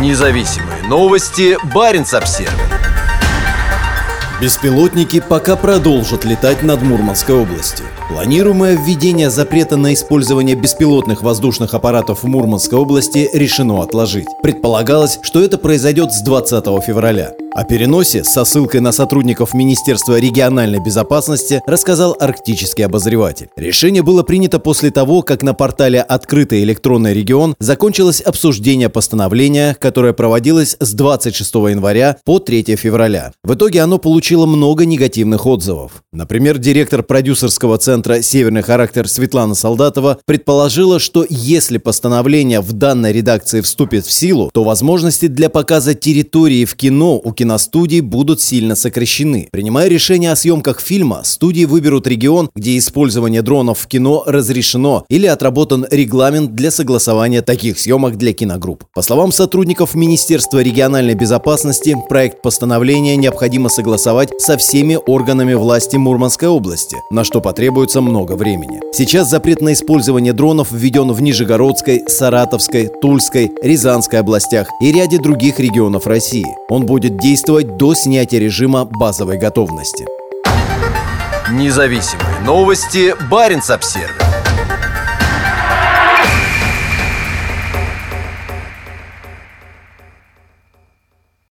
Независимые новости. Барин обсерва Беспилотники пока продолжат летать над Мурманской областью. Планируемое введение запрета на использование беспилотных воздушных аппаратов в Мурманской области решено отложить. Предполагалось, что это произойдет с 20 февраля. О переносе со ссылкой на сотрудников Министерства региональной безопасности рассказал арктический обозреватель. Решение было принято после того, как на портале «Открытый электронный регион» закончилось обсуждение постановления, которое проводилось с 26 января по 3 февраля. В итоге оно получило много негативных отзывов. Например, директор продюсерского центра «Северный характер» Светлана Солдатова предположила, что если постановление в данной редакции вступит в силу, то возможности для показа территории в кино у кино киностудий будут сильно сокращены. Принимая решение о съемках фильма, студии выберут регион, где использование дронов в кино разрешено или отработан регламент для согласования таких съемок для киногрупп. По словам сотрудников Министерства региональной безопасности, проект постановления необходимо согласовать со всеми органами власти Мурманской области, на что потребуется много времени. Сейчас запрет на использование дронов введен в Нижегородской, Саратовской, Тульской, Рязанской областях и ряде других регионов России. Он будет действовать действовать до снятия режима базовой готовности. Независимые новости. Барин обсервис